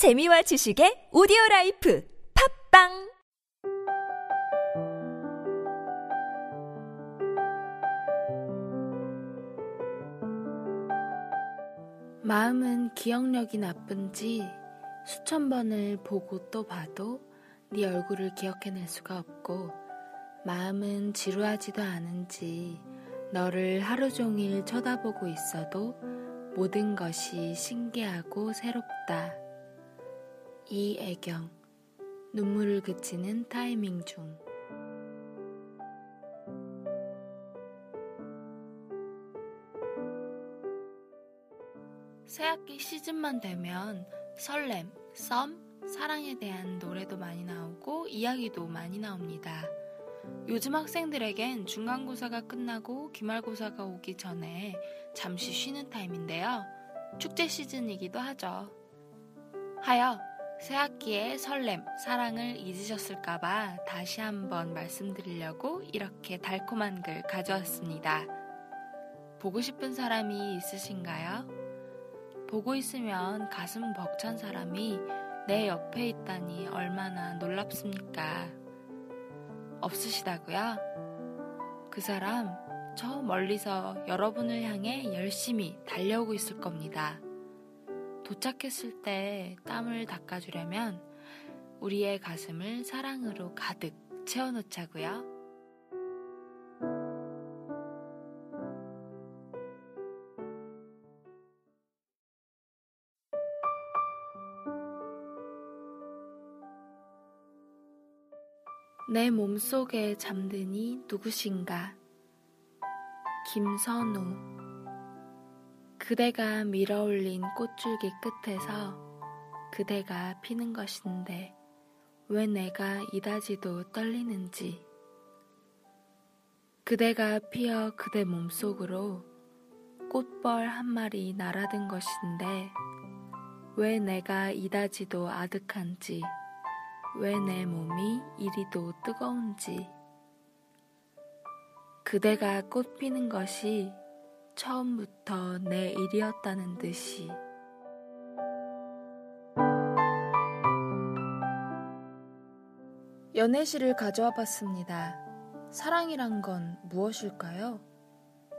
재미와 지식의 오디오 라이프 팟빵 마음은 기억력이 나쁜지 수천 번을 보고 또 봐도 네 얼굴을 기억해낼 수가 없고 마음은 지루하지도 않은지 너를 하루 종일 쳐다보고 있어도 모든 것이 신기하고 새롭다. 이애경 눈물을 그치는 타이밍 중 새학기 시즌만 되면 설렘, 썸, 사랑에 대한 노래도 많이 나오고 이야기도 많이 나옵니다. 요즘 학생들에겐 중간고사가 끝나고 기말고사가 오기 전에 잠시 쉬는 타임인데요. 축제 시즌이기도 하죠. 하여 새학기의 설렘, 사랑을 잊으셨을까봐 다시 한번 말씀드리려고 이렇게 달콤한 글 가져왔습니다. 보고 싶은 사람이 있으신가요? 보고 있으면 가슴 벅찬 사람이 내 옆에 있다니 얼마나 놀랍습니까? 없으시다고요? 그 사람 저 멀리서 여러분을 향해 열심히 달려오고 있을 겁니다. 도착했을 때 땀을 닦아주려면 우리의 가슴을 사랑으로 가득 채워놓자고요. 내 몸속에 잠드니 누구신가? 김선우 그대가 밀어올린 꽃줄기 끝에서 그대가 피는 것인데 왜 내가 이다지도 떨리는지 그대가 피어 그대 몸속으로 꽃벌 한 마리 날아든 것인데 왜 내가 이다지도 아득한지 왜 내 몸이 이리도 뜨거운지. 그대가 꽃 피는 것이 처음부터 내 일이었다는 듯이. 연애시를 가져와 봤습니다. 사랑이란 건 무엇일까요?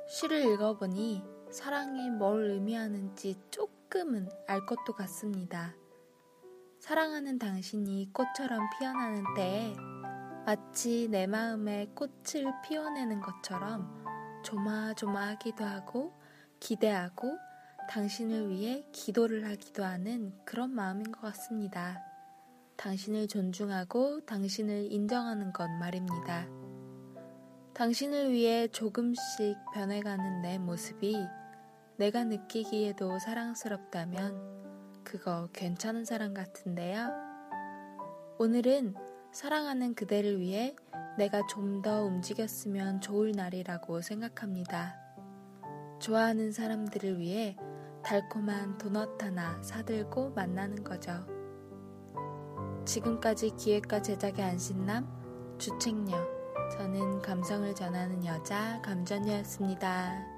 시를 읽어보니 사랑이 뭘 의미하는지 조금은 알 것도 같습니다. 사랑하는 당신이 꽃처럼 피어나는 때에 마치 내 마음에 꽃을 피워내는 것처럼 조마조마하기도 하고 기대하고 당신을 위해 기도를 하기도 하는 그런 마음인 것 같습니다. 당신을 존중하고 당신을 인정하는 것 말입니다. 당신을 위해 조금씩 변해가는 내 모습이 내가 느끼기에도 사랑스럽다면 그거 괜찮은 사람 같은데요. 오늘은 사랑하는 그대를 위해 내가 좀 더 움직였으면 좋을 날이라고 생각합니다. 좋아하는 사람들을 위해 달콤한 도넛 하나 사들고 만나는 거죠. 지금까지 기획과 제작의 안신남, 주책녀, 저는 감성을 전하는 여자 감전녀였습니다.